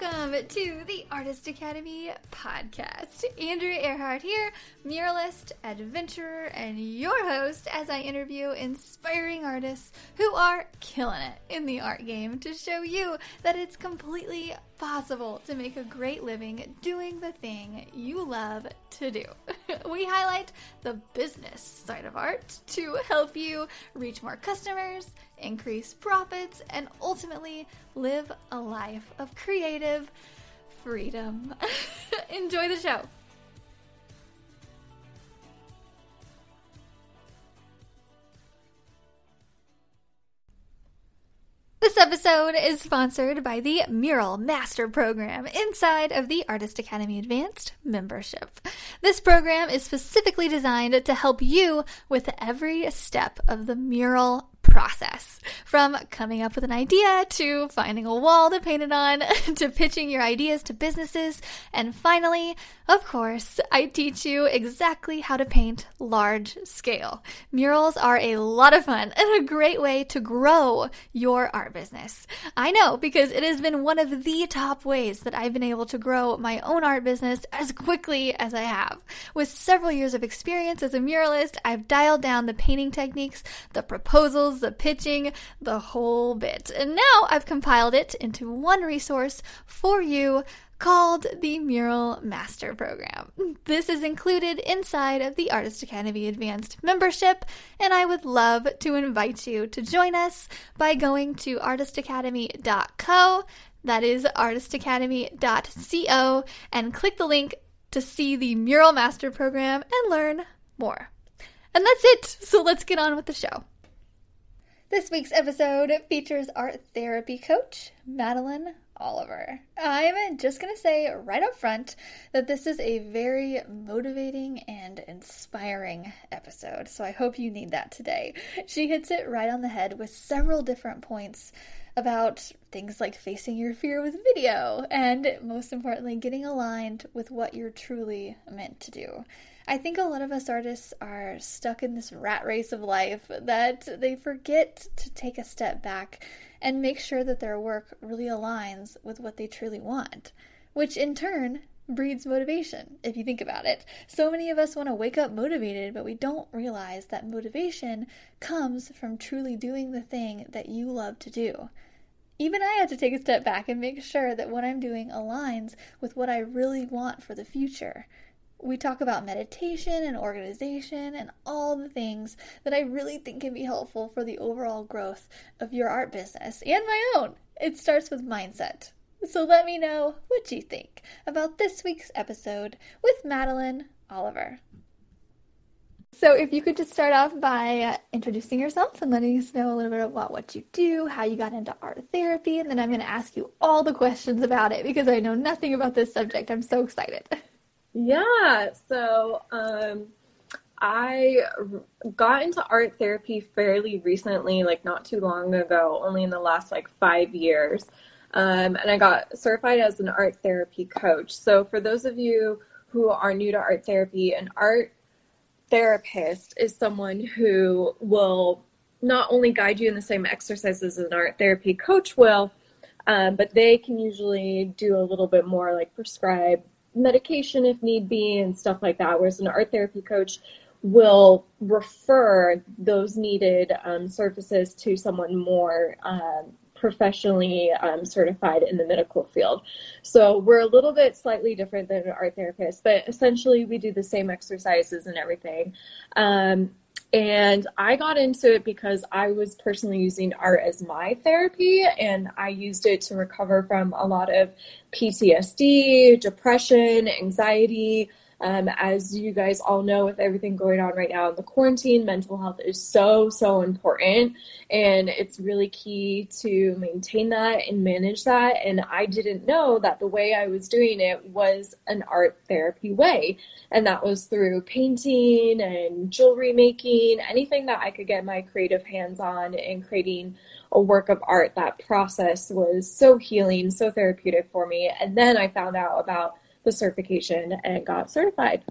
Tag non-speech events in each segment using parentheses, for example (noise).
Welcome to the Artist Academy podcast. Andrea Earhart here, muralist, adventurer, and your host as I interview inspiring artists who are killing it in the art game to show you that it's completely possible to make a great living doing the thing you love to do. (laughs) (laughs) we highlight the business side of art to help you reach more customers, increase profits, and ultimately live a life of creative freedom. (laughs) Enjoy the show. This episode is sponsored by the Mural Master Program inside of the Artist Academy Advanced membership. This program is specifically designed to help you with every step of the mural process from coming up with an idea to finding a wall to paint it on (laughs) to pitching your ideas to businesses. And finally, of course, I teach you exactly how to paint large scale. Murals are a lot of fun and a great way to grow your art business. I know because it has been one of the top ways that I've been able to grow my own art business as quickly as I have. With several years of experience as a muralist, I've dialed down the painting techniques, the proposals, the pitching, the whole bit. And now I've compiled it into one resource for you called the Mural Master Program. This is included inside of the Artist Academy Advanced membership, and I would love to invite you to join us by going to artistacademy.co. That is artistacademy.co, and click the link to see the Mural Master Program and learn more. And that's it. So let's get on with the show. This week's episode features art therapy coach Madelyne Oliver. I'm just going to say right up front that this is a very motivating and inspiring episode, so I hope you need that today. She hits it right on the head with several different points about things like facing your fear with video and, most importantly, getting aligned with what you're truly meant to do. I think a lot of us artists are stuck in this rat race of life that they forget to take a step back and make sure that their work really aligns with what they truly want, which in turn breeds motivation, if you think about it. So many of us want to wake up motivated, but we don't realize that motivation comes from truly doing the thing that you love to do. Even I had to take a step back and make sure that what I'm doing aligns with what I really want for the future. We talk about meditation and organization and all the things that I really think can be helpful for the overall growth of your art business and my own. It starts with mindset. So let me know what you think about this week's episode with Madelyne Oliver. So, if you could just start off by uh, introducing yourself and letting us know a little bit about what you do, how you got into art therapy, and then I'm going to ask you all the questions about it because I know nothing about this subject. I'm so excited. (laughs) Yeah, so um, I got into art therapy fairly recently, like not too long ago, only in the last like five years. Um, and I got certified as an art therapy coach. So, for those of you who are new to art therapy, an art therapist is someone who will not only guide you in the same exercises an art therapy coach will, um, but they can usually do a little bit more like prescribe medication if need be and stuff like that. Whereas an art therapy coach will refer those needed um, services to someone more um, professionally um, certified in the medical field. So we're a little bit slightly different than an art therapist, but essentially we do the same exercises and everything. And I got into it because I was personally using art as my therapy, and I used it to recover from a lot of PTSD, depression, anxiety, um, as you guys all know, with everything going on right now in the quarantine, mental health is so, so important. And it's really key to maintain that and manage that. And I didn't know that the way I was doing it was an art therapy way. And that was through painting and jewelry making, anything that I could get my creative hands on and creating a work of art. That process was so healing, so therapeutic for me. And then I found out about the certification and got certified.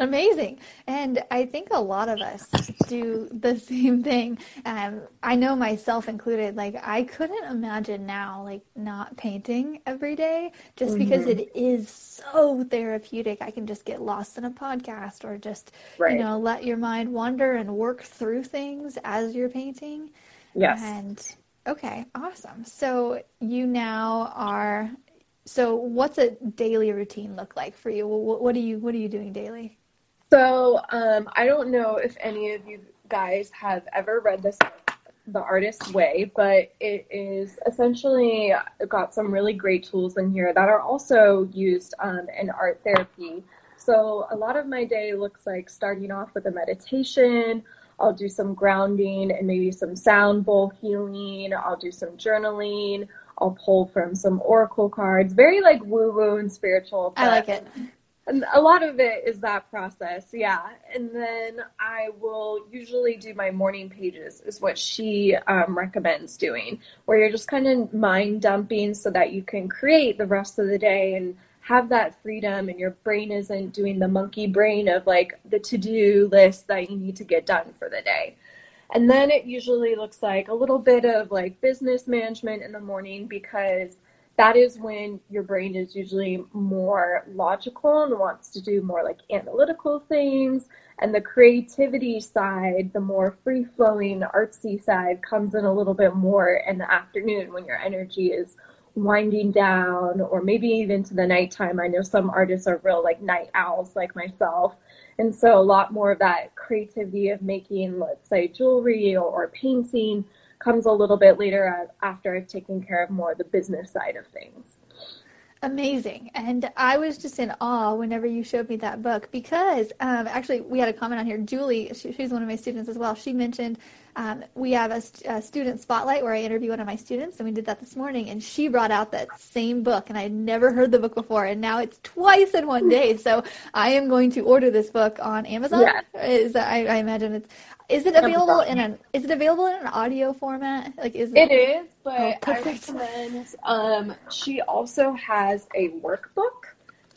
Amazing. And I think a lot of us do the (laughs) same thing. Um, I know myself included, like, I couldn't imagine now, like, not painting every day just mm-hmm. because it is so therapeutic. I can just get lost in a podcast or just, right. you know, let your mind wander and work through things as you're painting. Yes. And okay, awesome. So you now are so what's a daily routine look like for you? What, what are you what are you doing daily? So um, I don't know if any of you guys have ever read this The Artist's Way, but it is essentially got some really great tools in here that are also used um, in art therapy. So a lot of my day looks like starting off with a meditation. I'll do some grounding and maybe some sound bowl healing. I'll do some journaling. I'll pull from some oracle cards. Very like woo woo and spiritual. I like it. And a lot of it is that process, yeah. And then I will usually do my morning pages, is what she um, recommends doing, where you're just kind of mind dumping so that you can create the rest of the day and have that freedom and your brain isn't doing the monkey brain of like the to do list that you need to get done for the day. And then it usually looks like a little bit of like business management in the morning because that is when your brain is usually more logical and wants to do more like analytical things. And the creativity side, the more free flowing, artsy side, comes in a little bit more in the afternoon when your energy is winding down or maybe even to the nighttime. I know some artists are real like night owls like myself. And so a lot more of that creativity of making, let's say, jewelry or, or painting comes a little bit later after I've taken care of more of the business side of things. Amazing. And I was just in awe whenever you showed me that book because um, actually we had a comment on here. Julie, she, she's one of my students as well. She mentioned um, we have a, a, student spotlight where I interview one of my students, and we did that this morning. And she brought out that same book, and I had never heard the book before, and now it's twice in one day. So I am going to order this book on Amazon. Yeah. Is I, I imagine it's. Is it available in an Is it available in an audio format? Like is it, it is, but oh, I recommend. Um, she also has a workbook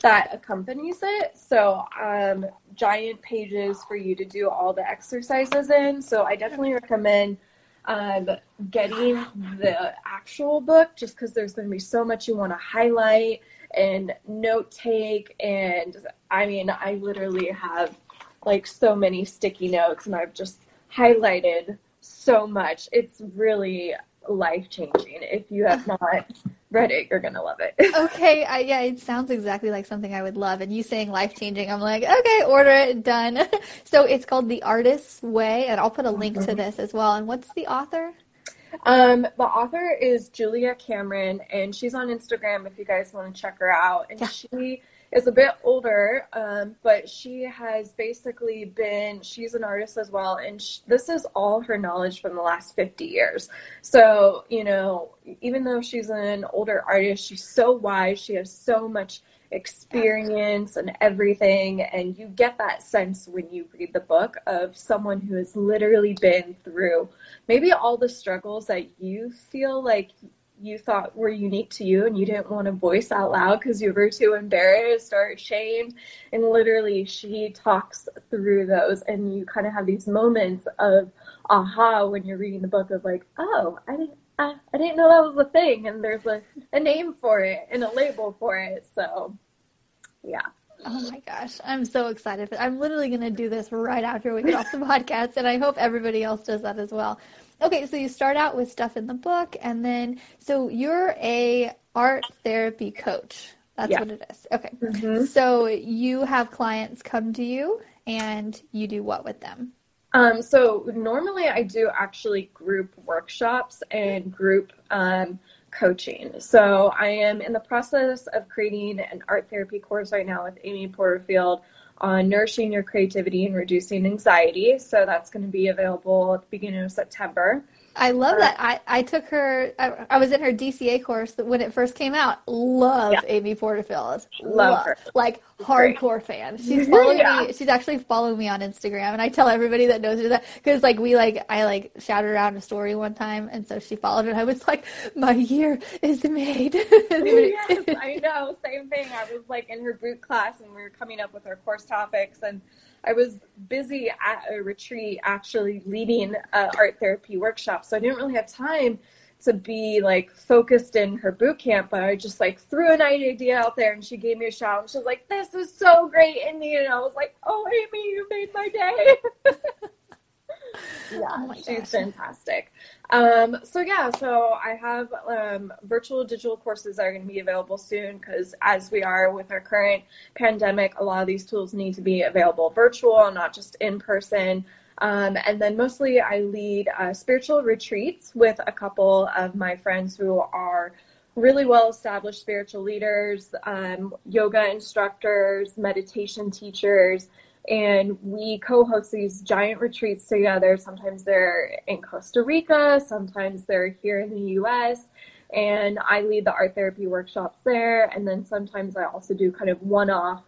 that accompanies it. So, um, giant pages for you to do all the exercises in. So, I definitely recommend um, getting the actual book just because there's going to be so much you want to highlight and note take. And I mean, I literally have like so many sticky notes and I've just highlighted so much. It's really life changing. If you have not read it, you're gonna love it. (laughs) okay, I, yeah, it sounds exactly like something I would love. And you saying life changing, I'm like, okay, order it, done. (laughs) so it's called The Artist's Way, and I'll put a link mm-hmm. to this as well. And what's the author? Um, the author is Julia Cameron, and she's on Instagram if you guys want to check her out. And yeah. she is a bit older, um, but she has basically been, she's an artist as well, and sh- this is all her knowledge from the last 50 years. So, you know, even though she's an older artist, she's so wise, she has so much experience and everything, and you get that sense when you read the book of someone who has literally been through maybe all the struggles that you feel like you thought were unique to you and you didn't want to voice out loud because you were too embarrassed or ashamed. And literally, she talks through those, and you kind of have these moments of aha when you're reading the book of like, oh, I didn't. I, I didn't know that was a thing, and there's a, a name for it and a label for it. So, yeah. Oh my gosh, I'm so excited. I'm literally going to do this right after we get off the (laughs) podcast, and I hope everybody else does that as well. Okay, so you start out with stuff in the book, and then so you're a art therapy coach. That's yeah. what it is. Okay, mm-hmm. so you have clients come to you, and you do what with them? Um, so normally I do actually group workshops and group um, coaching. So I am in the process of creating an art therapy course right now with Amy Porterfield on nourishing your creativity and reducing anxiety. So that's going to be available at the beginning of September. I love uh, that. I, I took her, I, I, was in her DCA course when it first came out. Love yeah. Amy Porterfield. Love, love her. Like hardcore fan. She's following yeah. me. She's actually following me on Instagram, and I tell everybody that knows her that because like we like I like shouted around a story one time, and so she followed and I was like, my year is made. (laughs) yes, I (laughs) know. Same thing. I was like in her boot class, and we were coming up with our course topics, and I was busy at a retreat actually leading an art therapy workshop, so I didn't really have time to be like focused in her boot camp, but I just like threw an idea out there and she gave me a shout and she was like, This is so great, Indi. And I was like, Oh, Amy, you made my day. (laughs) yeah, oh she's gosh. fantastic. Um, so yeah, so I have um, virtual digital courses that are going to be available soon because as we are with our current pandemic, a lot of these tools need to be available virtual, not just in person. Um, and then mostly I lead uh, spiritual retreats with a couple of my friends who are really well established spiritual leaders, um, yoga instructors, meditation teachers. And we co host these giant retreats together. Sometimes they're in Costa Rica, sometimes they're here in the US. And I lead the art therapy workshops there. And then sometimes I also do kind of one off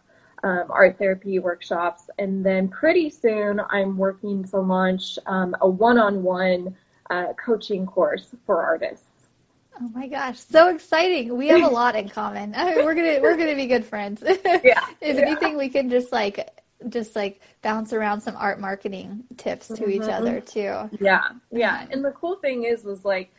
um, art therapy workshops. And then pretty soon, I'm working to launch um, a one on one coaching course for artists. Oh my gosh, so exciting. We have a lot in common. I (laughs) mean, we're to we're to be good friends. (laughs) Yeah. if yeah. anything we can just like just like bounce around some art marketing tips to mm-hmm. each other too. Yeah. Yeah. And the cool thing is was like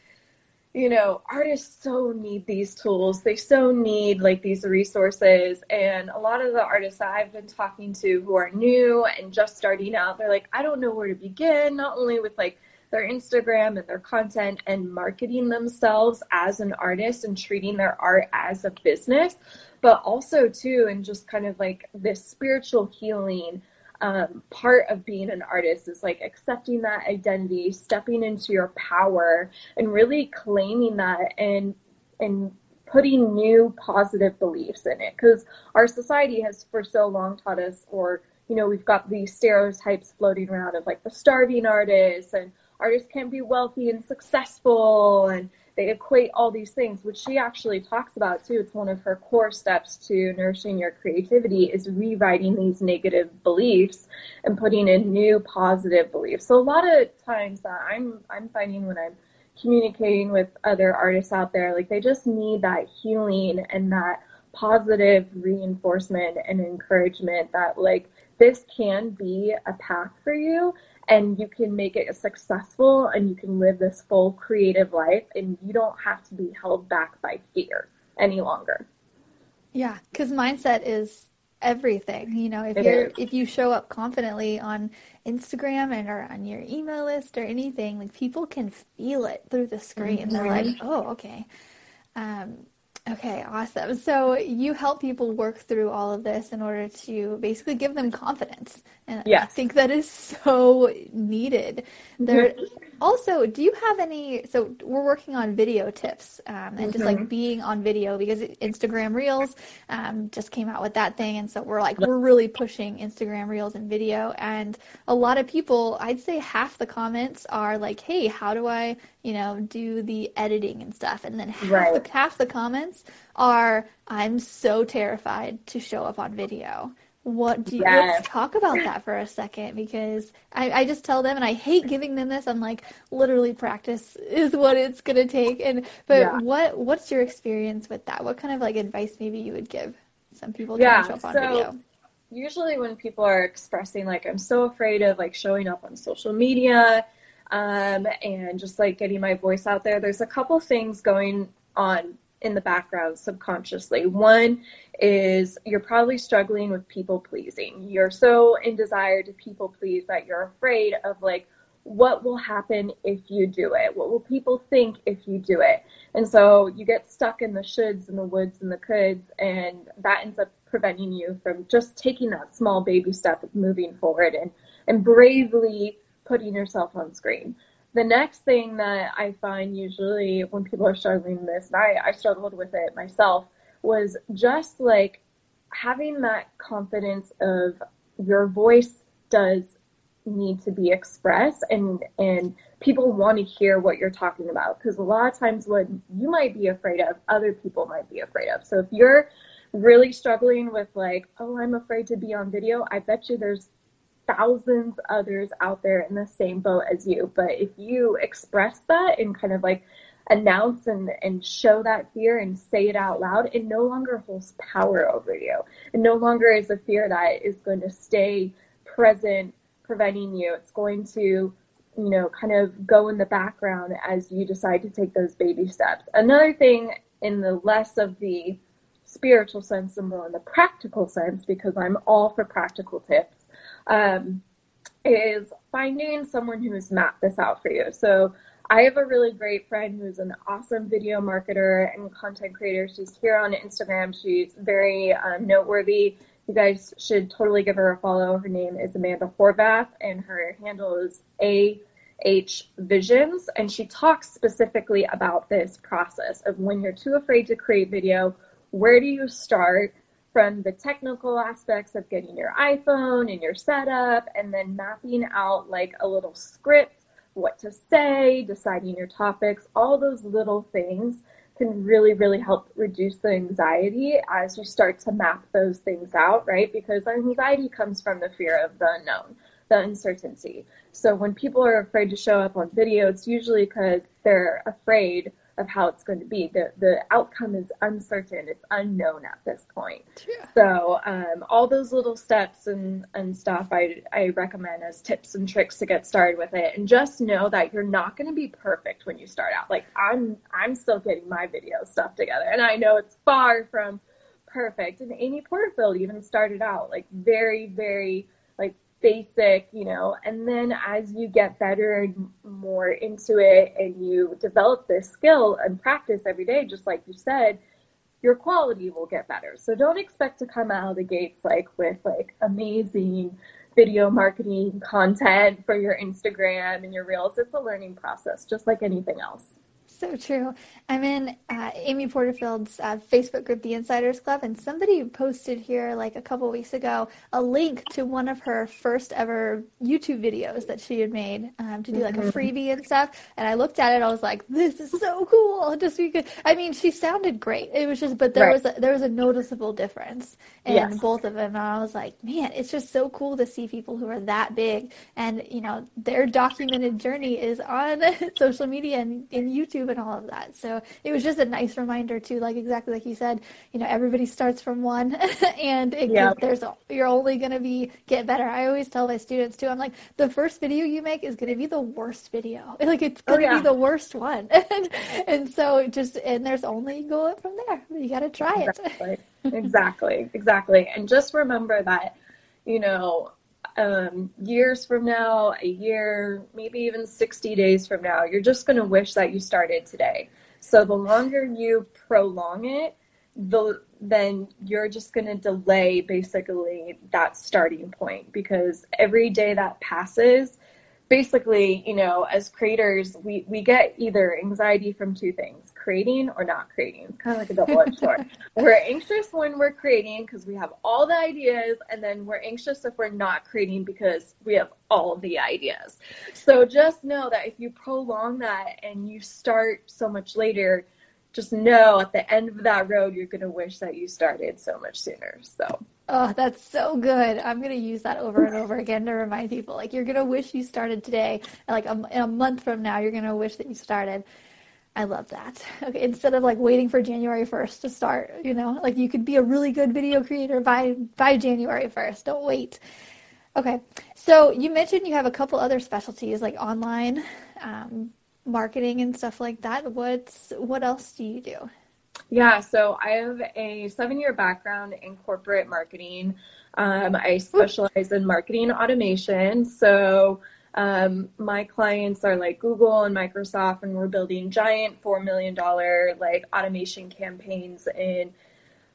you know, artists so need these tools. They so need like these resources. And a lot of the artists that I've been talking to who are new and just starting out, they're like, I don't know where to begin, not only with like their Instagram and their content and marketing themselves as an artist and treating their art as a business, but also too, and just kind of like this spiritual healing um, part of being an artist is like accepting that identity, stepping into your power, and really claiming that and and putting new positive beliefs in it. Because our society has for so long taught us, or you know, we've got these stereotypes floating around of like the starving artist and artists can't be wealthy and successful and they equate all these things, which she actually talks about too. It's one of her core steps to nourishing your creativity is rewriting these negative beliefs and putting in new positive beliefs. So a lot of times that I'm I'm finding when I'm communicating with other artists out there, like they just need that healing and that positive reinforcement and encouragement that like this can be a path for you and you can make it successful and you can live this full creative life and you don't have to be held back by fear any longer. Yeah, cuz mindset is everything. You know, if you if you show up confidently on Instagram and or on your email list or anything, like people can feel it through the screen. Mm-hmm. They're like, "Oh, okay." Um, Okay, awesome. So you help people work through all of this in order to basically give them confidence. And yes. I think that is so needed. There mm-hmm. Also, do you have any so we're working on video tips um, and mm-hmm. just like mm-hmm. being on video because Instagram Reels um, just came out with that thing and so we're like we're really pushing Instagram Reels and video and a lot of people, I'd say half the comments are like, "Hey, how do I you know, do the editing and stuff. And then half, right. the, half the comments are, I'm so terrified to show up on video. What do you, yes. let's talk about that for a second because I, I just tell them and I hate giving them this. I'm like, literally practice is what it's going to take. And, but yeah. what, what's your experience with that? What kind of like advice maybe you would give some people to yeah, show up on so- video? usually when people are expressing like i'm so afraid of like showing up on social media um, and just like getting my voice out there. There's a couple things going on in the background subconsciously. One is you're probably struggling with people pleasing. You're so in desire to people please that you're afraid of like what will happen if you do it? What will people think if you do it? And so you get stuck in the shoulds and the woulds and the coulds, and that ends up preventing you from just taking that small baby step of moving forward and, and bravely putting yourself on screen. The next thing that I find usually when people are struggling with this, and I, I struggled with it myself, was just like having that confidence of your voice does need to be expressed and and people want to hear what you're talking about because a lot of times what you might be afraid of other people might be afraid of. So if you're really struggling with like, oh, I'm afraid to be on video, I bet you there's thousands others out there in the same boat as you. But if you express that and kind of like announce and, and show that fear and say it out loud, it no longer holds power over you. It no longer is a fear that is going to stay present, preventing you. It's going to, you know, kind of go in the background as you decide to take those baby steps. Another thing in the less of the spiritual sense and more in the practical sense, because I'm all for practical tips, um, is finding someone who's mapped this out for you. So I have a really great friend who's an awesome video marketer and content creator. She's here on Instagram. She's very um, noteworthy. You guys should totally give her a follow. Her name is Amanda Horvath, and her handle is A H Visions. And she talks specifically about this process of when you're too afraid to create video, where do you start? From the technical aspects of getting your iPhone and your setup, and then mapping out like a little script what to say, deciding your topics, all those little things can really, really help reduce the anxiety as you start to map those things out, right? Because anxiety comes from the fear of the unknown, the uncertainty. So when people are afraid to show up on video, it's usually because they're afraid of how it's going to be. The the outcome is uncertain. It's unknown at this point. Yeah. So um, all those little steps and, and stuff I, I recommend as tips and tricks to get started with it. And just know that you're not going to be perfect when you start out. Like I'm I'm still getting my video stuff together, and I know it's far from perfect. And Amy Porterfield even started out like very very like basic, you know, and then as you get better and more into it and you develop this skill and practice every day, just like you said, your quality will get better. So don't expect to come out of the gates like with like amazing video marketing content for your Instagram and your reels. It's a learning process, just like anything else. So true. I'm in uh, Amy Porterfield's uh, Facebook group, The Insiders Club, and somebody posted here like a couple weeks ago a link to one of her first ever YouTube videos that she had made um, to do like a mm-hmm. freebie and stuff. And I looked at it, I was like, "This is so cool!" (laughs) Just because I mean, she sounded great. It was just, but there right. was a, there was a noticeable difference in yes. both of them, and I was like, "Man, it's just so cool to see people who are that big, and you know, their documented journey is on (laughs) social media and in YouTube." YouTube and all of that. So it was just a nice reminder too, like exactly like you said, you know, everybody starts from one (laughs) and it, yeah. there's, you're only going to be, get better. I always tell my students too, I'm like, the first video you make is going to be the worst video. (laughs) Like it's going to oh, yeah. be the worst one. (laughs) and, and so just, and there's only go up from there. You got to try exactly. it. exactly. Exactly. And just remember that, you know, um, years from now, a year, maybe even 60 days from now, you're just going to wish that you started today. So the longer you prolong it, the then you're just going to delay basically that starting point because every day that passes basically, you know, as creators, we, we get either anxiety from two things creating or not creating. It's kind of like a double edged (laughs) sword. we're anxious when we're creating because we have all the ideas, and then we're anxious if we're not creating because we have all the ideas. So just know that if you prolong that and you start so much later, just know at the end of that road, you're going to wish that you started so much sooner. So. Oh, that's so good. I'm going to use that over and over again to remind people. Like, you're going to wish you started today. Like, a, in a month from now, you're going to wish that you started. I love that. (laughs) Okay, instead of like waiting for January 1st to start, you know, like you could be a really good video creator by by January 1st. Don't wait. Okay, so you mentioned you have a couple other specialties like online um, marketing and stuff like that. What's what else do you do? Yeah, so I have a seven year background in corporate marketing. Um, I specialize in marketing automation. So um, my clients are like Google and Microsoft, and we're building giant $4 million like automation campaigns in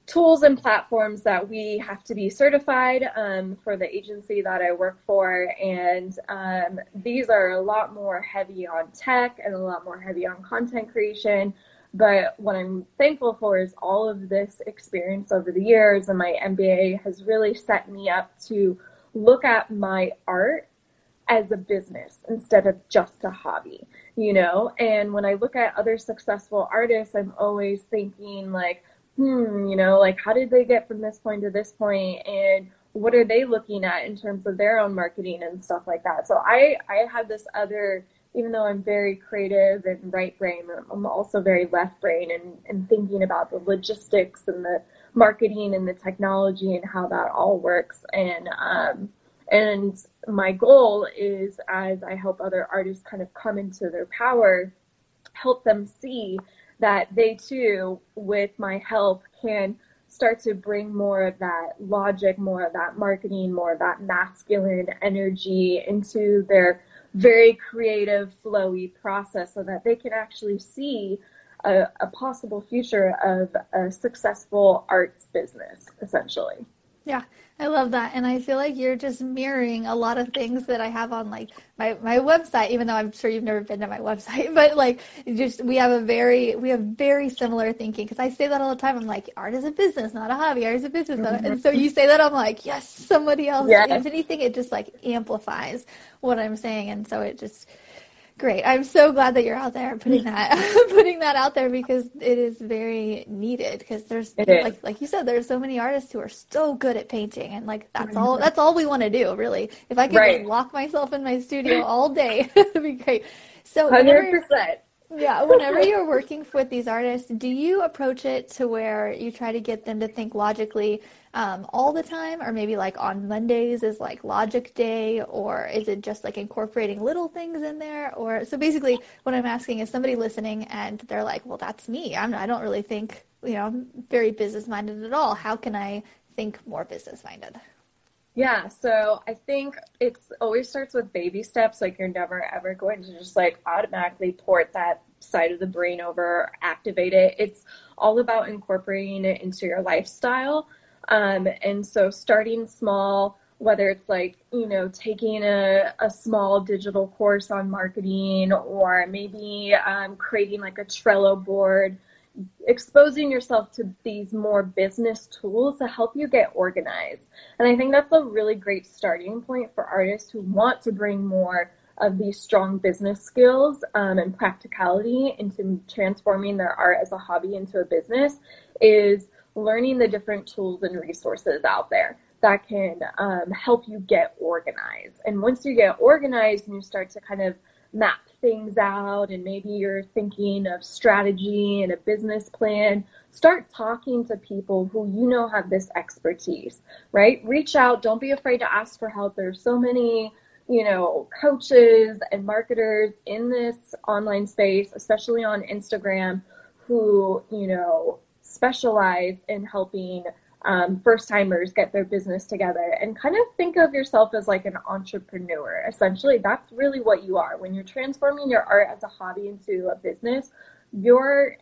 tools and platforms that we have to be certified um, for the agency that I work for. And um, these are a lot more heavy on tech and a lot more heavy on content creation. But what I'm thankful for is all of this experience over the years, and my MBA has really set me up to look at my art as a business instead of just a hobby, you know? And when I look at other successful artists, I'm always thinking like, hmm, you know, like how did they get from this point to this point and what are they looking at in terms of their own marketing and stuff like that. So I I have this other even though I'm very creative and right brain, I'm also very left brain and, and thinking about the logistics and the marketing and the technology and how that all works. And um, and my goal is as I help other artists kind of come into their power, help them see that they too, with my help, can start to bring more of that logic, more of that marketing, more of that masculine energy into their very creative, flowy process so that they can actually see a, a possible future of a successful arts business, essentially. Yeah, I love that. And I feel like you're just mirroring a lot of things that I have on like my, my website, even though I'm sure you've never been to my website, (laughs) but like just, we have a very, we have very similar thinking. Cause I say that all the time. I'm like, art is a business, not a hobby. Art is a business. Mm-hmm. And so you say that, I'm like, yes, somebody else. Yes. If anything, it just like amplifies what I'm saying. And so it just, Great. I'm so glad that you're out there putting that (laughs) (laughs) putting that out there because it is very needed because there's like like you said there's so many artists who are so good at painting and like that's all that's all we want to do really. If I could right. just lock myself in my studio all day, (laughs) it'd be great. So 100%. Yeah, whenever you're working with these artists, do you approach it to where you try to get them to think logically um, all the time, or maybe like on Mondays is like Logic Day, or is it just like incorporating little things in there? Or so basically, what I'm asking is somebody listening and they're like, "Well, that's me. I'm, I don't really think you know I'm very business minded at all. How can I think more business minded?" Yeah, so I think it's always starts with baby steps. Like you're never ever going to just like automatically port that side of the brain over, activate it. It's all about incorporating it into your lifestyle. Um, and so starting small, whether it's like, you know, taking a, a small digital course on marketing or maybe um, creating like a Trello board exposing yourself to these more business tools to help you get organized. And I think that's a really great starting point for artists who want to bring more of these strong business skills um, and practicality into transforming their art as a hobby into a business is learning the different tools and resources out there that can um, help you get organized. And once you get organized and you start to kind of map things out and maybe you're thinking of strategy and a business plan, start talking to people who you know have this expertise, right? Reach out. Don't be afraid to ask for help. There's so many, you know, coaches and marketers in this online space, especially on Instagram, who, you know, specialize in helping um, first timers get their business together and kind of think of yourself as like an entrepreneur. Essentially, that's really what you are. When you're transforming your art as a hobby into a business, you're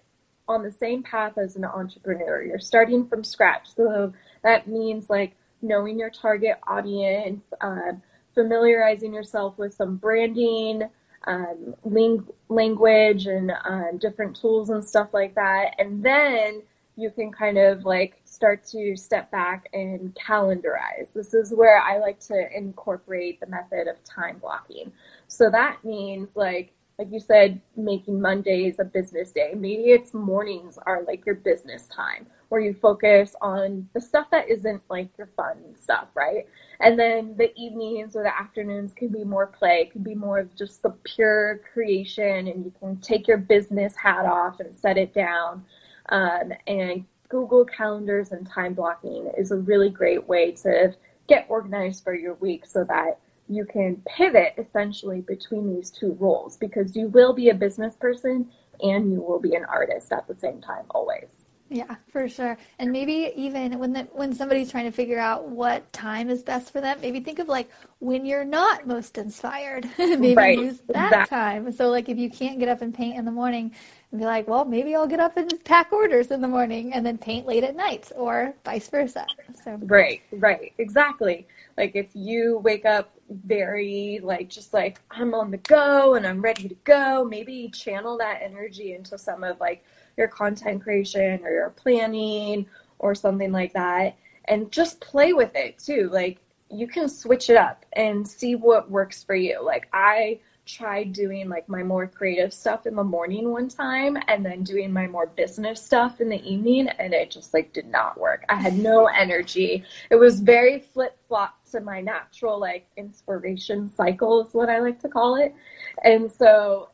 on the same path as an entrepreneur. You're starting from scratch. So that means like knowing your target audience, um, familiarizing yourself with some branding, um, ling- language, and um, different tools and stuff like that. And then you can kind of like start to step back and calendarize. This is where I like to incorporate the method of time blocking. So that means like like you said, making Mondays a business day. Maybe it's mornings are like your business time where you focus on the stuff that isn't like your fun stuff, right? And then the evenings or the afternoons can be more play, can be more of just the pure creation and you can take your business hat off and set it down um, and Google Calendars and time blocking is a really great way to get organized for your week so that you can pivot essentially between these two roles because you will be a business person and you will be an artist at the same time always. Yeah, for sure. And maybe even when the, when somebody's trying to figure out what time is best for them, maybe think of like when you're not most inspired. (laughs) maybe right. use that exactly. time. So like if you can't get up and paint in the morning, and be like, well, maybe I'll get up and pack orders in the morning and then paint late at night, or vice versa. So right, right, exactly. Like if you wake up very like just like I'm on the go and I'm ready to go, maybe channel that energy into some of like your content creation or your planning or something like that and just play with it too like you can switch it up and see what works for you like i tried doing like my more creative stuff in the morning one time and then doing my more business stuff in the evening and it just like did not work. I had no energy. It was very flip flop to my natural like inspiration cycle is what I like to call it. And so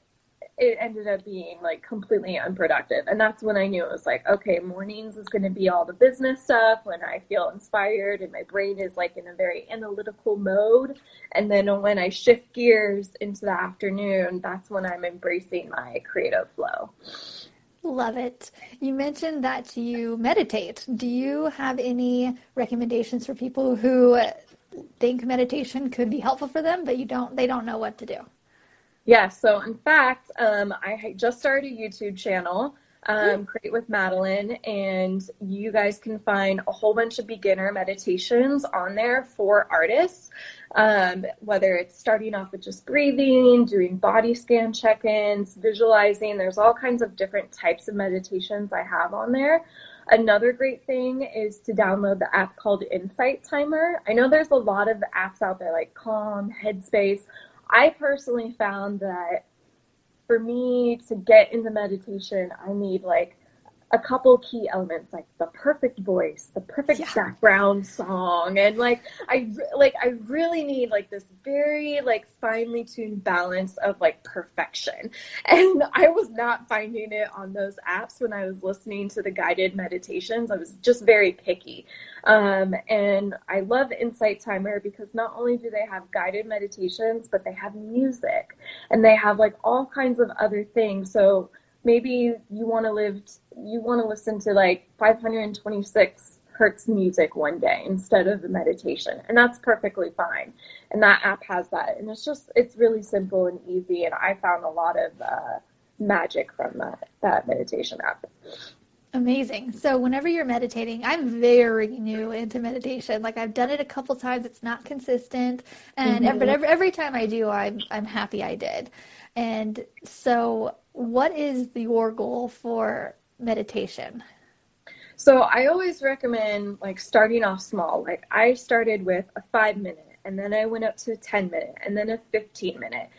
it ended up being like completely unproductive. And that's when I knew it was like, okay, mornings is going to be all the business stuff when I feel inspired and my brain is like in a very analytical mode. And then when I shift gears into the afternoon, that's when I'm embracing my creative flow. Love it. You mentioned that you meditate. Do you have any recommendations for people who think meditation could be helpful for them, but you don't they don't know what to do? Yeah, so in fact, um, I just started a YouTube channel, um, Create with Madelyne, and you guys can find a whole bunch of beginner meditations on there for artists. Um, whether it's starting off with just breathing, doing body scan check ins, visualizing, there's all kinds of different types of meditations I have on there. Another great thing is to download the app called Insight Timer. I know there's a lot of apps out there like Calm, Headspace I personally found that for me to get into meditation, I need like a couple key elements like the perfect voice the perfect yeah. background song and like i like i really need like this very like finely tuned balance of like perfection. (laughs) And i was not finding it on those apps when i was listening to the guided meditations. I was just very picky. Um, and i love insight timer because not only do they have guided meditations but they have music and they have like all kinds of other things. So maybe you want to live you want to listen to like 526 hertz music one day instead of a meditation and that's perfectly fine. And that app has that and it's just it's really simple and easy and i found a lot of uh, magic from that that meditation app Amazing. So whenever you're meditating, I'm very new into meditation. Like I've done it a couple times. It's not consistent, and mm-hmm. but every, every time I do, I'm I'm happy I did. And so, what is your goal for meditation? So I always recommend like starting off small. Like I started with a five minute, and then I went up to a ten minute, and then a fifteen minute.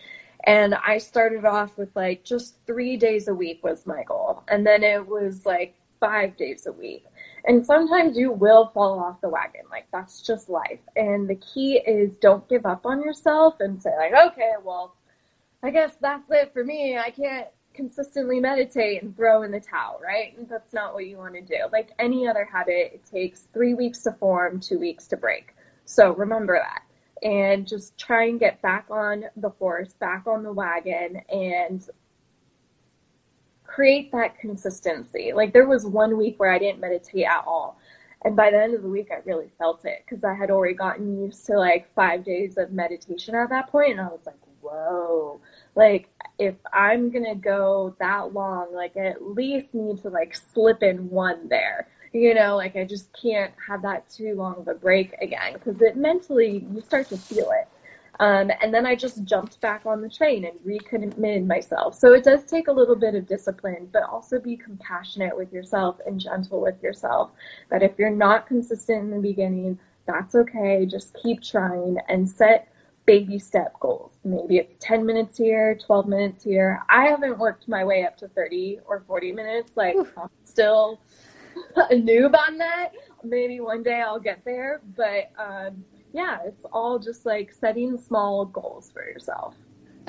And I started off with like just three days a week was my goal, and then it was like five days a week. And sometimes you will fall off the wagon. Like that's just life. And the key is don't give up on yourself and say like, okay, well, I guess that's it for me. I can't consistently meditate and throw in the towel, right? That's not what you want to do. Like any other habit, it takes three weeks to form, two weeks to break. So remember that. And just try and get back on the horse, back on the wagon, and create that consistency. Like there was one week where I didn't meditate at all. And by the end of the week, I really felt it because I had already gotten used to like five days of meditation at that point, And I was like, whoa, like if I'm going to go that long, like I at least need to like slip in one there. You know, like I just can't have that too long of a break again because it mentally, you start to feel it. Um, and then I just jumped back on the train and recommitted myself. So it does take a little bit of discipline, but also be compassionate with yourself and gentle with yourself. That if you're not consistent in the beginning, that's okay. Just keep trying and set baby step goals. Maybe it's 10 minutes here, 12 minutes here. I haven't worked my way up to 30 or 40 minutes. Like, Oof. I'm still (laughs) a noob on that. Maybe one day I'll get there. But, um, yeah, it's all just like setting small goals for yourself.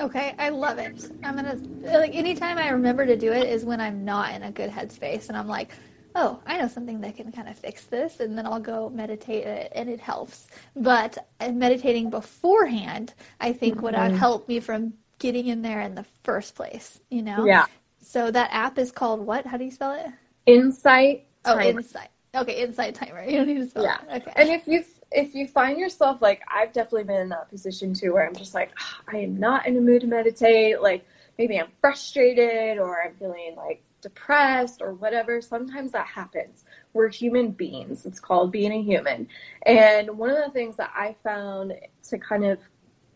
Okay, I love it. I'm gonna like anytime I remember to do it is when I'm not in a good headspace and I'm like, oh, I know something that can kind of fix this, and then I'll go meditate it, and it helps. But uh, meditating beforehand, I think mm-hmm. would help me from getting in there in the first place. You know? Yeah. So that app is called what? How do you spell it? Insight. Oh, Insight. Okay, Insight Timer. (laughs) You don't need to spell yeah. it. Okay. And if you if you find yourself like I've definitely been in that position too where I'm just like oh, I am not in a mood to meditate like maybe I'm frustrated or I'm feeling like depressed or whatever sometimes that happens. We're human beings. It's called being a human. And one of the things that I found to kind of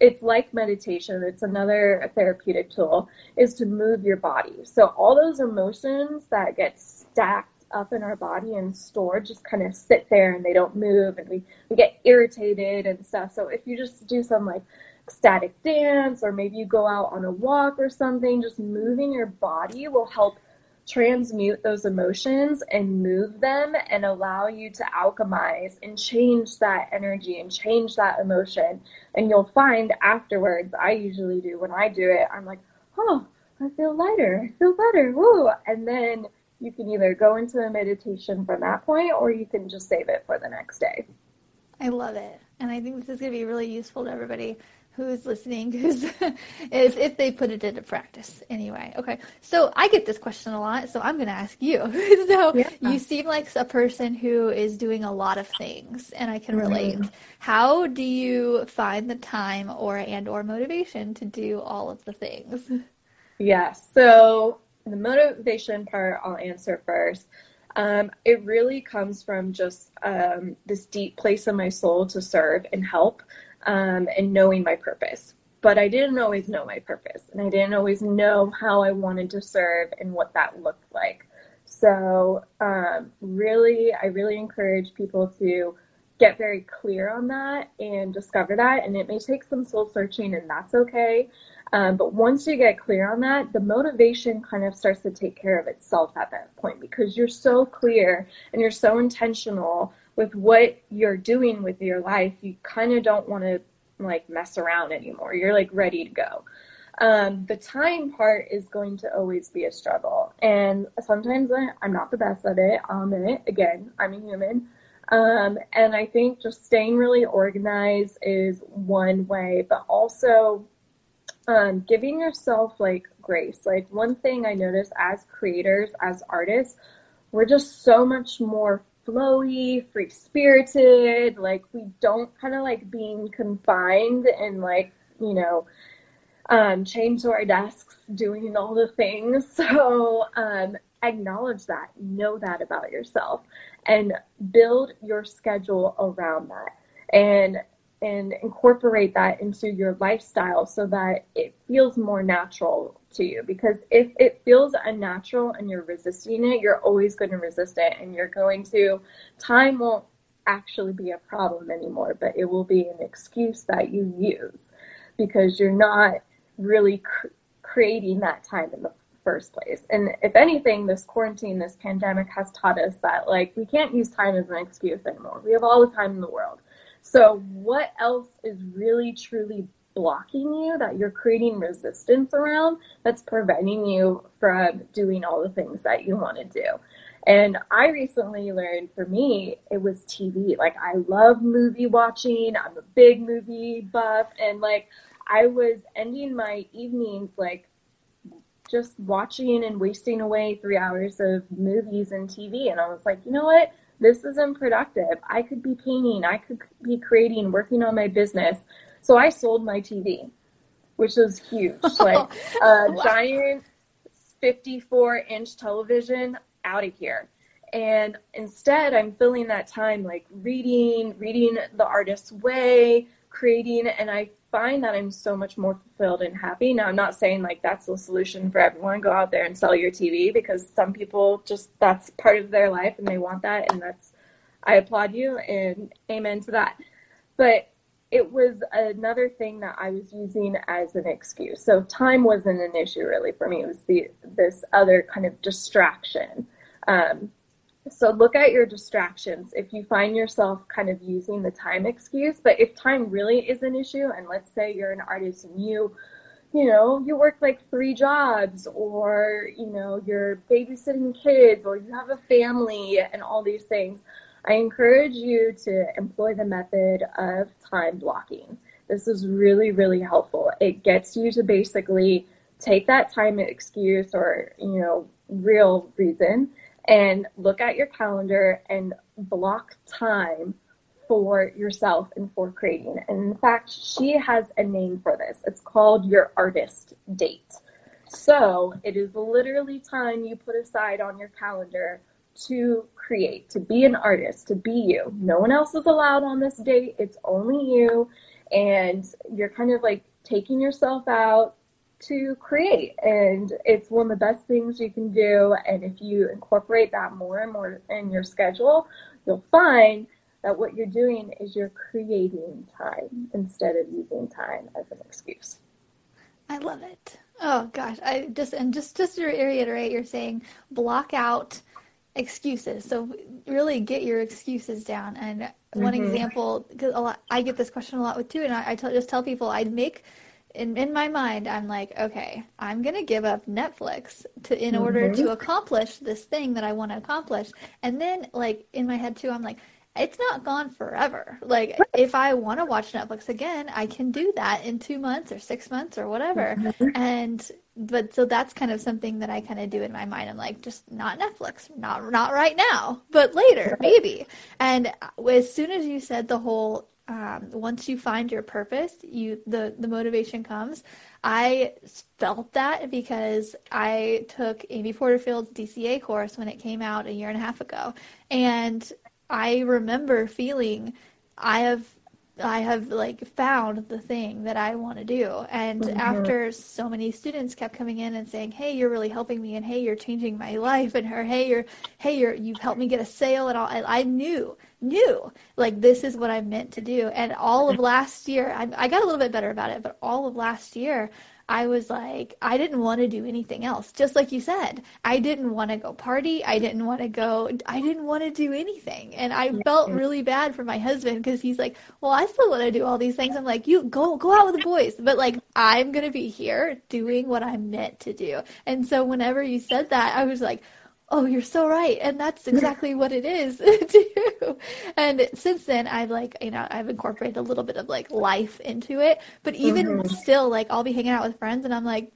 it's like meditation it's another therapeutic tool is to move your body. So all those emotions that get stacked up in our body and stored just kind of sit there and they don't move and we, we get irritated and stuff. So if you just do some like static dance or maybe you go out on a walk or something, just moving your body will help transmute those emotions and move them and allow you to alchemize and change that energy and change that emotion. And you'll find afterwards, I usually do when I do it, I'm like, oh, I feel lighter, I feel better, woo. And then you can either go into a meditation from that point or you can just save it for the next day. I love it. And I think this is going to be really useful to everybody who's listening (laughs) who's if, if they put it into practice anyway okay so i get this question a lot so i'm going to ask you (laughs) so yeah. you seem like a person who is doing a lot of things and i can relate mm-hmm. how do you find the time or and or motivation to do all of the things yeah so the motivation part i'll answer first um, it really comes from just um, this deep place in my soul to serve and help um, and knowing my purpose. But I didn't always know my purpose, and I didn't always know how I wanted to serve and what that looked like. So, um, really, I really encourage people to get very clear on that and discover that. And it may take some soul searching, and that's okay. Um, but once you get clear on that, the motivation kind of starts to take care of itself at that point because you're so clear and you're so intentional with what you're doing with your life, you kind of don't want to like mess around anymore. You're like ready to go. Um, the time part is going to always be a struggle. And sometimes I, am not the best at it. I'll admit it. Again, I'm a human. Um, and I think just staying really organized is one way, but also um, giving yourself like grace. Like one thing I notice as creators, as artists, we're just so much more flowy, free spirited. Like we don't kind of like being confined and like, you know, um, chained to our desks doing all the things. (laughs) So um, acknowledge that, know that about yourself, and build your schedule around that. And and incorporate that into your lifestyle so that it feels more natural to you. Because if it feels unnatural and you're resisting it you're always going to resist it and you're going to time won't actually be a problem anymore but it will be an excuse that you use because you're not really cr- creating that time in the first place. And if anything this quarantine this pandemic has taught us that like we can't use time as an excuse anymore. We have all the time in the world so, what else is really truly blocking you that you're creating resistance around that's preventing you from doing all the things that you want to do? And I recently learned for me, it was TV. Like, I love movie watching, I'm a big movie buff, and like, I was ending my evenings like just watching and wasting away three hours of movies and TV. And I was like, you know what? This isn't productive. I could be painting, I could be creating, working on my business. So I sold my TV, which was huge. (laughs) like a wow. giant 54 inch television out of here. And instead, I'm filling that time like reading, reading the artist's way, creating, and I find that I'm so much more fulfilled and happy. Now, I'm not saying like that's the solution for everyone. Go out there and sell your TV because some people just that's part of their life and they want that, and that's I applaud you and amen to that. But it was another thing that I was using as an excuse. So time wasn't an issue really for me. It was the this other kind of distraction. Um, so look at your distractions. If you find yourself kind of using the time excuse, but if time really is an issue, and let's say you're an artist and you, you know, you work like three jobs, or you know, you're babysitting kids, or you have a family, and all these things, I encourage you to employ the method of time blocking. This is really, really helpful. It gets you to basically take that time excuse or, you know, real reason and look at your calendar and block time for yourself and for creating. And in fact, she has a name for this. It's called your artist date. So it is literally time you put aside on your calendar to create, to be an artist, to be you. No one else is allowed on this date. It's only you. And you're kind of like taking yourself out, to create. And it's one of the best things you can do. And if you incorporate that more and more in your schedule, you'll find that what you're doing is you're creating time instead of using time as an excuse. I love it. Oh gosh, I just and just just to reiterate, you're saying block out excuses. So really get your excuses down. And one mm-hmm. example, because a lot, I get this question a lot with too, and I, I tell, just tell people I'd make in, in my mind, I'm like, okay, I'm gonna give up Netflix to in mm-hmm. order to accomplish this thing that I want to accomplish. And then, like in my head too, I'm like, it's not gone forever. Like if I want to watch Netflix again, I can do that in two months or six months or whatever. Mm-hmm. And but so that's kind of something that I kind of do in my mind. I'm like, just not Netflix, not not right now, but later maybe. And as soon as you said the whole um, once you find your purpose, you the the motivation comes. I felt that because I took Amy Porterfield's DCA course when it came out a year and a half ago, and I remember feeling I have I have like found the thing that I want to do. And mm-hmm. after so many students kept coming in and saying, "Hey, you're really helping me," and "Hey, you're changing my life," and her, "Hey, you're hey, you're you've helped me get a sale," and all, I, I knew knew like this is what I'm meant to do. And all of last year, I, I got a little bit better about it, but all of last year, I was like, I didn't want to do anything else. Just like you said, I didn't want to go party. I didn't want to go, I didn't want to do anything. And I felt really bad for my husband because he's like, well, I still want to do all these things. I'm like, you go, go out with the boys. But like, I'm going to be here doing what I'm meant to do. And so whenever you said that, I was like, oh, you're so right. And that's exactly what it is (laughs) too. And since then, I've like, you know, I've incorporated a little bit of like life into it. But even mm-hmm. still, like, I'll be hanging out with friends and I'm like,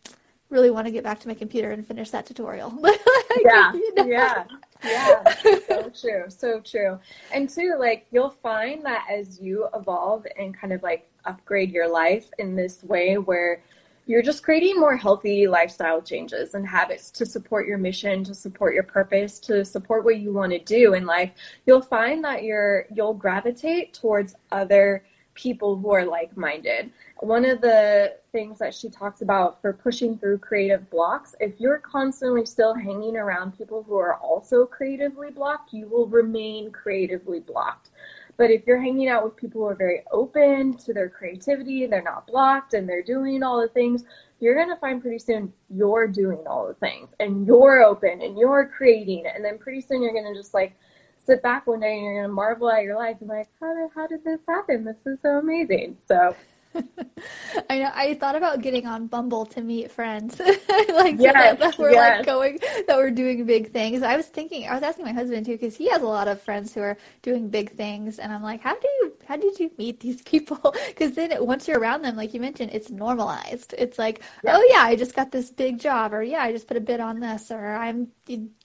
really want to get back to my computer and finish that tutorial. (laughs) like, yeah. You know? Yeah. Yeah. so true. So true. And too, like, you'll find that as you evolve and kind of like upgrade your life in this way where you're just creating more healthy lifestyle changes and habits to support your mission, to support your purpose, to support what you want to do in life, you'll find that you're you'll gravitate towards other people who are like-minded. One of the things that she talks about for pushing through creative blocks, if you're constantly still hanging around people who are also creatively blocked, you will remain creatively blocked. But if you're hanging out with people who are very open to their creativity, they're not blocked and they're doing all the things, you're going to find pretty soon you're doing all the things and you're open and you're creating. And then pretty soon you're going to just like sit back one day and you're going to marvel at your life and like, how did, how did this happen? This is so amazing. So (laughs) I know. I thought about getting on Bumble to meet friends, (laughs) like yes, that, we're yes. like going, that we're doing big things. I was thinking, I was asking my husband too, because he has a lot of friends who are doing big things, and I'm like, how do you, how did you meet these people? (laughs) Because then once you're around them, like you mentioned, it's normalized. It's like, yeah. oh yeah, I just got this big job, or yeah, I just put a bid on this, or I'm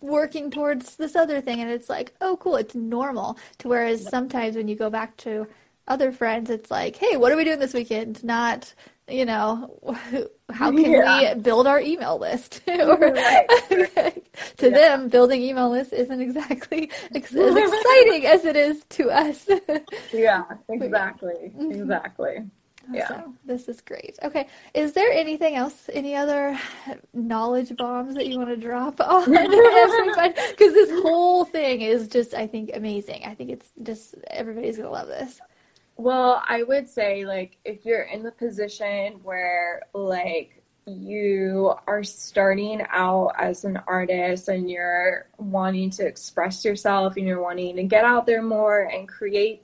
working towards this other thing, and it's like, oh cool, it's normal. To whereas sometimes when you go back to other friends, it's like, hey, what are we doing this weekend? Not, you know, (laughs) how can yeah. we build our email list? (laughs) or right. (laughs) to yeah. them, building email lists isn't exactly ex- as exciting as it is to us. yeah, exactly, mm-hmm. exactly. Yeah. So this is great. Okay. Is there anything else, any other knowledge bombs that you want to drop on everybody? Because this whole thing is just, I think, amazing. I think it's just, everybody's going to love this. Well, I would say like if you're in the position where like you are starting out as an artist and you're wanting to express yourself and you're wanting to get out there more and create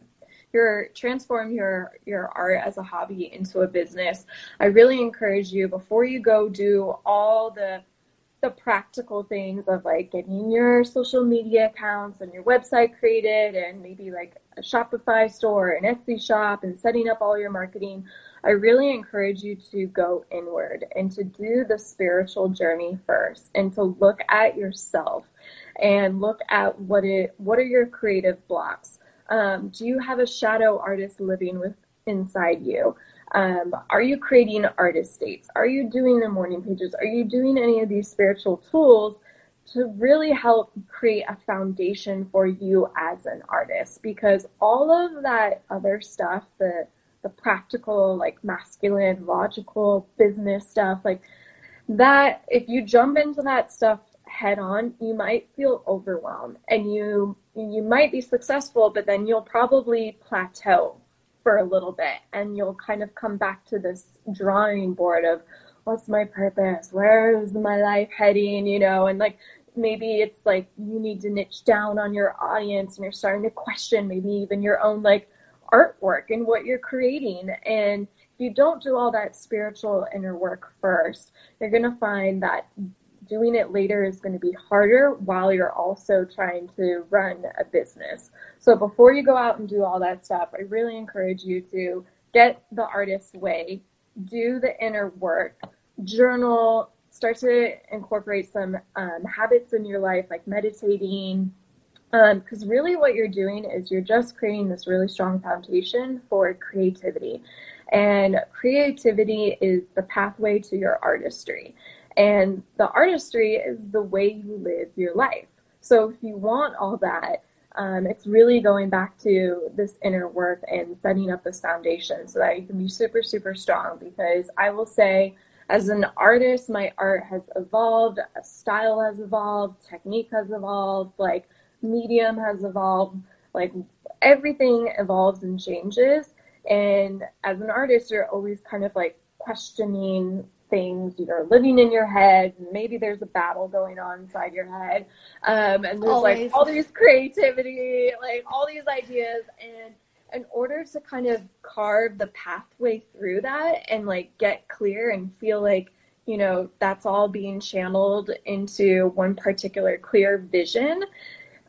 your transform your your art as a hobby into a business i really encourage you before you go do all the the practical things of like getting your social media accounts and your website created and maybe like a Shopify store, an Etsy shop, and setting up all your marketing, I really encourage you to go inward and to do the spiritual journey first and to look at yourself and look at what it what are your creative blocks. Um, do you have a shadow artist living with inside you? Um, are you creating artist dates? Are you doing the morning pages? Are you doing any of these spiritual tools to really help create a foundation for you as an artist? Because all of that other stuff, the the practical, like masculine, logical business stuff, like that if you jump into that stuff head on, you might feel overwhelmed and you you might be successful, but then you'll probably plateau for a little bit and you'll kind of come back to this drawing board of what's my purpose? Where is my life heading? You know, and like maybe it's like you need to niche down on your audience and you're starting to question maybe even your own like artwork and what you're creating. And if you don't do all that spiritual inner work first, you're going to find that doing it later is going to be harder while you're also trying to run a business. So before you go out and do all that stuff, I really encourage you to get the artist's way, do the inner work, journal, start to incorporate some um, habits in your life like meditating. Because um, really, what you're doing is you're just creating this really strong foundation for creativity. And creativity is the pathway to your artistry. And the artistry is the way you live your life. So if you want all that, um, it's really going back to this inner work and setting up this foundation so that you can be super, super strong. Because I will say, as an artist, my art has evolved, style has evolved, technique has evolved, like medium has evolved, like everything evolves and changes. And as an artist, you're always kind of like questioning things you're living in your head maybe there's a battle going on inside your head um, and there's Always. like all these creativity like all these ideas and in order to kind of carve the pathway through that and like get clear and feel like you know that's all being channeled into one particular clear vision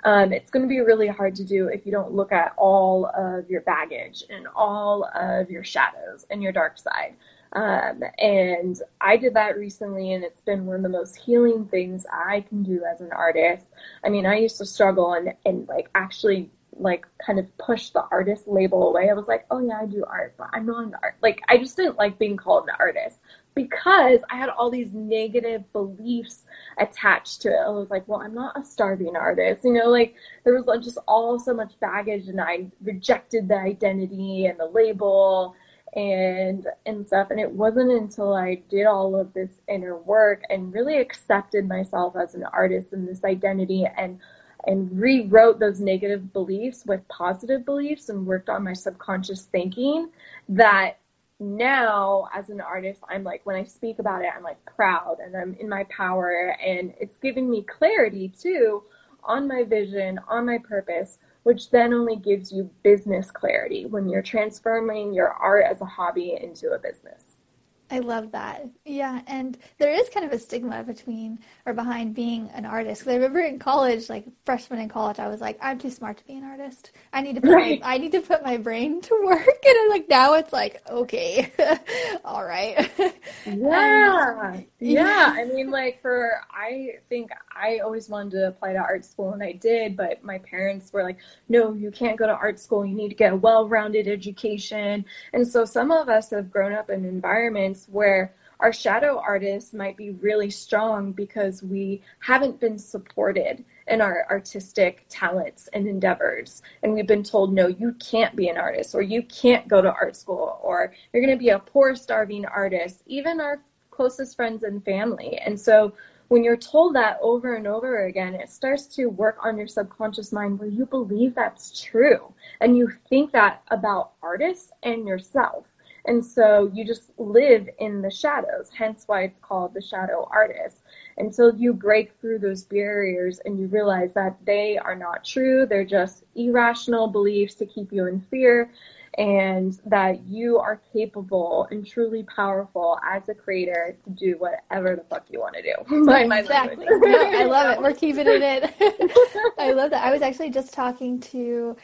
um, it's going to be really hard to do if you don't look at all of your baggage and all of your shadows and your dark side um, and I did that recently, and it's been one of the most healing things I can do as an artist. I mean, I used to struggle and, and like actually like kind of push the artist label away. I was like, oh yeah, I do art, but I'm not an art. Like I just didn't like being called an artist because I had all these negative beliefs attached to it. I was like, well, I'm not a starving artist. You know, like there was just all so much baggage and I rejected the identity and the label and and stuff and it wasn't until i did all of this inner work and really accepted myself as an artist and this identity and and rewrote those negative beliefs with positive beliefs and worked on my subconscious thinking that now as an artist i'm like when i speak about it i'm like proud and i'm in my power and it's giving me clarity too on my vision on my purpose which then only gives you business clarity when you're transforming your art as a hobby into a business. I love that. Yeah, and there is kind of a stigma between or behind being an artist. I remember in college, like freshman in college, I was like, I'm too smart to be an artist. I need to put right. my, I need to put my brain to (laughs) work. And I'm like now it's like, okay, (laughs) all right. (laughs) Yeah. Um, yeah. I mean, like for I think I always wanted to apply to art school, and I did, but my parents were like, no, you can't go to art school. You need to get a well-rounded education. And so some of us have grown up in environments where our shadow artists might be really strong because we haven't been supported in our artistic talents and endeavors. And we've been told, no, you can't be an artist, or you can't go to art school, or you're going to be a poor, starving artist, even our closest friends and family. And so when you're told that over and over again, it starts to work on your subconscious mind where you believe that's true. And you think that about artists and yourself. And so you just live in the shadows, hence why it's called the shadow artist. Until you break through those barriers and you realize that they are not true, they're just irrational beliefs to keep you in fear, and that you are capable and truly powerful as a creator to do whatever the fuck you want to do. (laughs) Exactly. I love it. We're keeping it in. (laughs) I love that. I was actually just talking to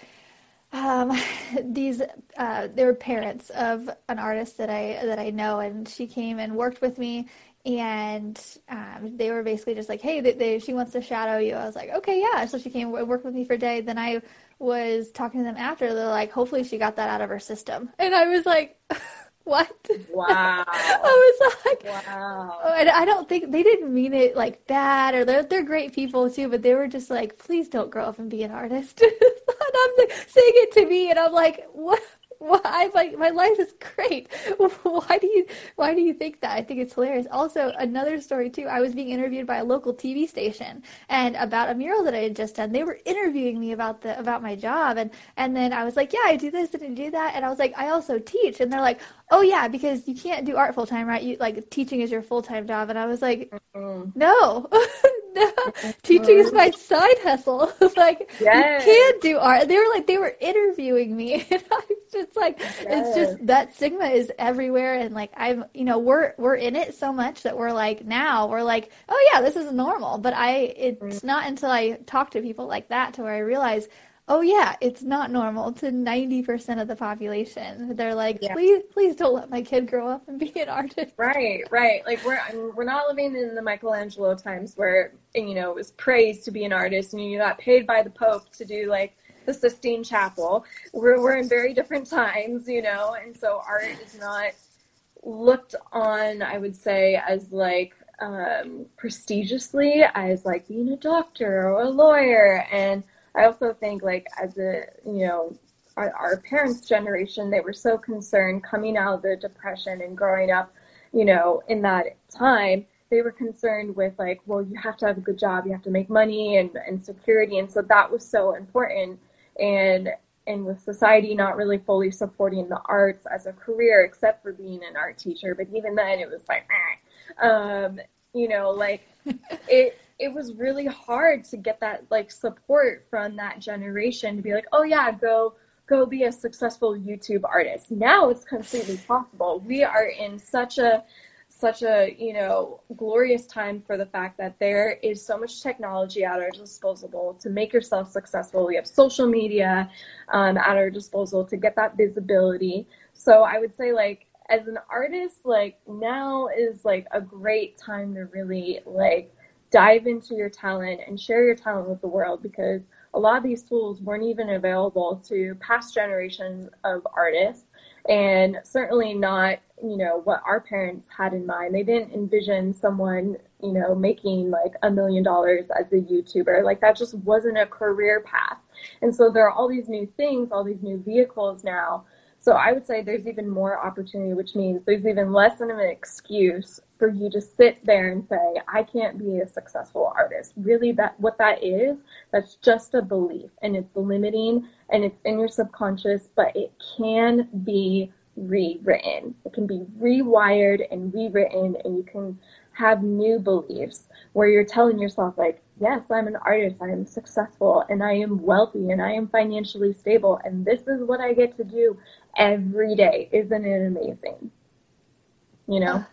um, (laughs) these uh, they were parents of an artist that I that I know, and she came and worked with me, and um, they were basically just like, "Hey, they, they, she wants to shadow you." I was like, "Okay, yeah." So she came and worked with me for a day. Then I was talking to them after. They're like, "Hopefully, she got that out of her system," and I was like. (laughs) what? (laughs) Wow. I was like, wow. Oh, and I don't think they didn't mean it like bad, or they're they're great people too, but they were just like, please don't grow up and be an artist. (laughs) and I'm like, saying it to me, and I'm like, what? Why? Like, my life is great. (laughs) Why do you, why do you think that? I think it's hilarious. Also, another story too. I was being interviewed by a local TV station and about a mural that I had just done. They were interviewing me about the, about my job. And, and then I was like, yeah, I do this and I do that. And I was like, I also teach. And they're like, oh yeah, because you can't do art full time, right? You like teaching is your full time job. And I was like, mm-hmm. no, (laughs) no, teaching is my side hustle. (laughs) like yes. you can't do art. They were like, they were interviewing me. (laughs) And I was just like, yes. it's just that stigma is everywhere. And like, I'm, you know, we're, we're in it so much that we're like, now we're like, oh yeah, this is normal. But I, it's mm-hmm. not until I talk to people like that to where I realize, oh yeah, it's not normal to 90% of the population. They're like, yeah. please, please don't let my kid grow up and be an artist. Right, right. Like we're, we're not living in the Michelangelo times where, you know, it was praised to be an artist and you got paid by the Pope to do like the Sistine Chapel. We're, we're in very different times, you know, and so art is not looked on, I would say, as like, um, prestigiously as like being a doctor or a lawyer and I also think like as a you know our, our parents' generation, they were so concerned coming out of the depression and growing up, you know, in that time. They were concerned with like, well, you have to have a good job, you have to make money and, and security, and so that was so important. And and with society not really fully supporting the arts as a career, except for being an art teacher, but even then it was like, eh. um, you know, like (laughs) it it was really hard to get that like support from that generation to be like, oh yeah, go go be a successful YouTube artist. Now it's completely possible. We are in such a such a you know glorious time for the fact that there is so much technology at our disposal to make yourself successful. We have social media um, at our disposal to get that visibility. So I would say like as an artist, like now is like a great time to really like dive into your talent and share your talent with the world because a lot of these tools weren't even available to past generations of artists and certainly not you know what our parents had in mind. They didn't envision someone you know making like a million dollars as a youtuber. Like that just wasn't a career path. And so there are all these new things all these new vehicles now. So I would say there's even more opportunity, which means there's even less of an excuse for you to sit there and say, I can't be a successful artist. Really that what that is, that's just a belief and it's limiting and it's in your subconscious, but it can be rewritten. It can be rewired and rewritten and you can have new beliefs where you're telling yourself like, yes, I'm an artist, I am successful and I am wealthy and I am financially stable and this is what I get to do every day. Isn't it amazing? You know?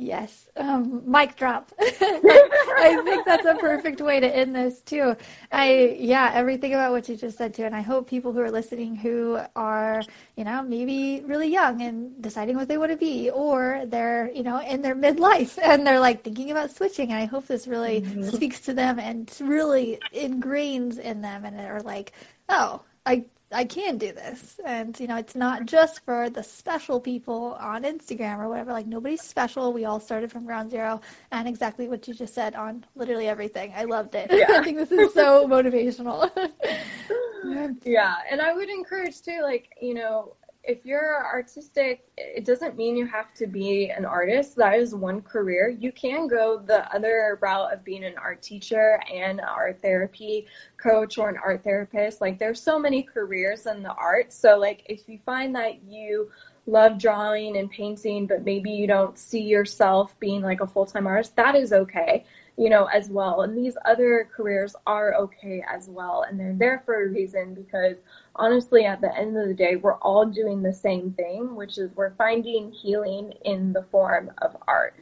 Yes. Um, mic drop. (laughs) I think that's a perfect way to end this too. I yeah, everything about what you just said too, and I hope people who are listening who are you know maybe really young and deciding what they want to be, or they're you know in their midlife (laughs) and they're like thinking about switching. And I hope this really mm-hmm. speaks to them and really ingrains in them, and are like, oh, I I can do this. And, you know, it's not just for the special people on Instagram or whatever. Like, nobody's special. We all started from ground zero. And exactly what you just said on literally everything. I loved it. Yeah. (laughs) I think this is so (laughs) motivational. (laughs) yeah. And I would encourage, too, like, you know, if you're artistic, it doesn't mean you have to be an artist. That is one career. You can go the other route of being an art teacher and art therapy coach or an art therapist. Like there's so many careers in the art. So like if you find that you love drawing and painting, but maybe you don't see yourself being like a full-time artist, that is okay you know, as well. And these other careers are okay as well. And they're there for a reason because honestly, at the end of the day, we're all doing the same thing, which is we're finding healing in the form of art.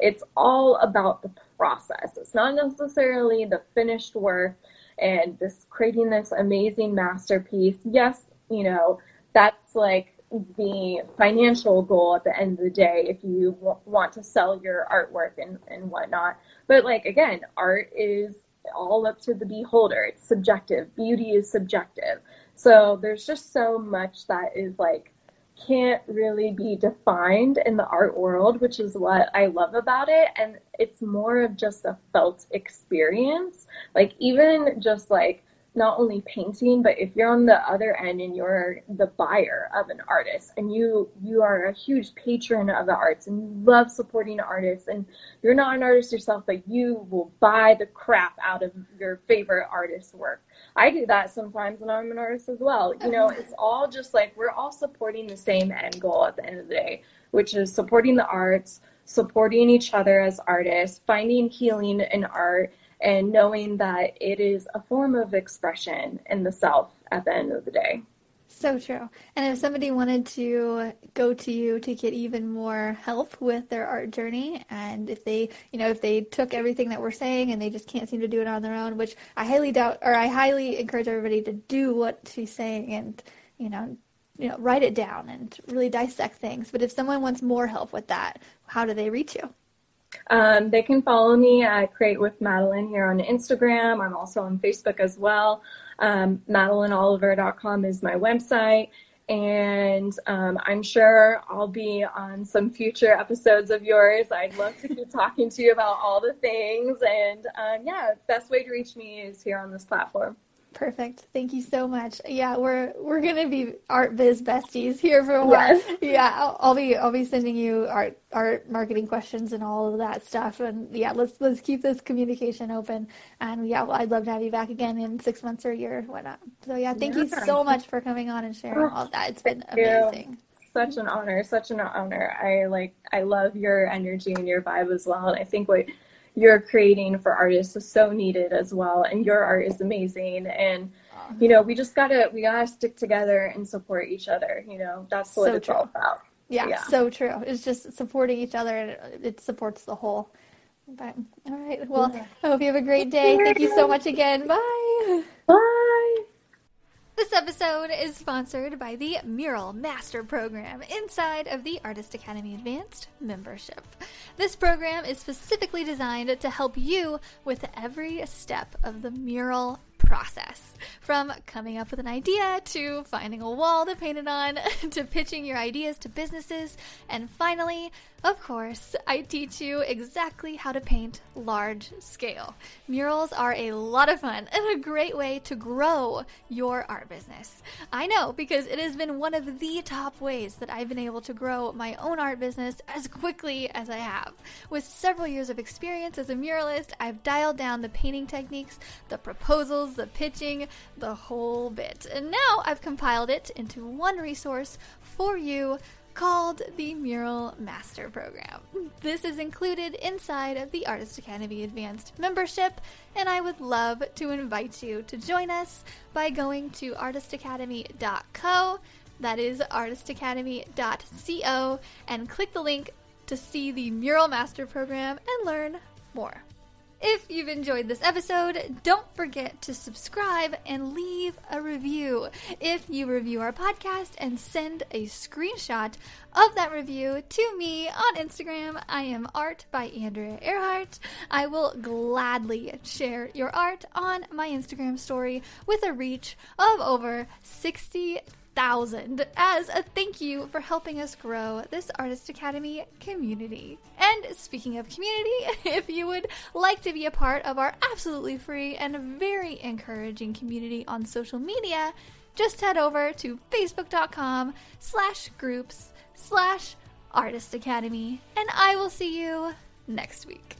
It's all about the process. It's not necessarily the finished work and this creating this amazing masterpiece. Yes, you know, that's like the financial goal at the end of the day if you w- want to sell your artwork and, and whatnot. But like again, art is all up to the beholder. It's subjective. Beauty is subjective. So there's just so much that is like can't really be defined in the art world, which is what I love about it. And it's more of just a felt experience. Like even just like not only painting, but if you're on the other end and you're the buyer of an artist and you you are a huge patron of the arts and you love supporting artists and you're not an artist yourself, but you will buy the crap out of your favorite artist's work. I do that sometimes when I'm an artist as well. You know, it's all just like we're all supporting the same end goal at the end of the day, which is supporting the arts, supporting each other as artists, finding healing in art and knowing that it is a form of expression in the self at the end of the day. So true. And if somebody wanted to go to you to get even more help with their art journey, and if they, you know, if they took everything that we're saying and they just can't seem to do it on their own, which I highly doubt, or I highly encourage everybody to do what she's saying and, you know, you know, write it down and really dissect things. But if someone wants more help with that, how do they reach you? Um, they can follow me at Create with Madelyne here on Instagram. I'm also on Facebook as well. Um, MadelyneOliver.com is my website. And um, I'm sure I'll be on some future episodes of yours. I'd love to keep talking to you about all the things. And um, yeah, best way to reach me is here on this platform. Perfect. Thank you so much. Yeah, we're we're gonna be art biz besties here for a while. Yes. (laughs) Yeah, I'll, I'll, be I'll be sending you art art marketing questions and all of that stuff. And yeah, let's let's keep this communication open. And yeah, well, I'd love to have you back again in six months or a year, whatnot. So yeah, thank yeah. you so much for coming on and sharing oh, all of that. It's been amazing. You. Such an honor, such an honor. I like I love your energy and your vibe as well. And I think what you're creating for artists is so needed as well and your art is amazing. And you know we just gotta we gotta stick together and support each other you know. That's what so it's true. all about. Yeah, yeah, so true. It's just supporting each other and it supports the whole but all right. Well i hope you have a great day. thank you so much again. Bye. Bye this episode is sponsored by the Mural Master Program inside of the Artist Academy Advanced membership. This program is specifically designed to help you with every step of the mural process. From coming up with an idea to finding a wall to paint it on (laughs) to pitching your ideas to businesses, and finally, of course, I teach you exactly how to paint large scale. Murals are a lot of fun and a great way to grow your art business. I know because it has been one of the top ways that I've been able to grow my own art business as quickly as I have. With several years of experience as a muralist, I've dialed down the painting techniques, the proposals, the pitching, the whole bit. And now I've compiled it into one resource for you called the Mural Master Program. This is included inside of the Artist Academy Advanced membership, and I would love to invite you to join us by going to artistacademy.co. That is artistacademy.co, and click the link to see the Mural Master Program and learn more. If you've enjoyed this episode, don't forget to subscribe and leave a review. If you review our podcast and send a screenshot of that review to me on Instagram, I am art by Andrea Earhart. I will gladly share your art on my Instagram story with a reach of over 60 thousand as a thank you for helping us grow this Artist Academy community. And speaking of community, (laughs) if you would like to be a part of our absolutely free and very encouraging community on social media, just head over to facebook.com slash groups slash artist academy and I will see you next week.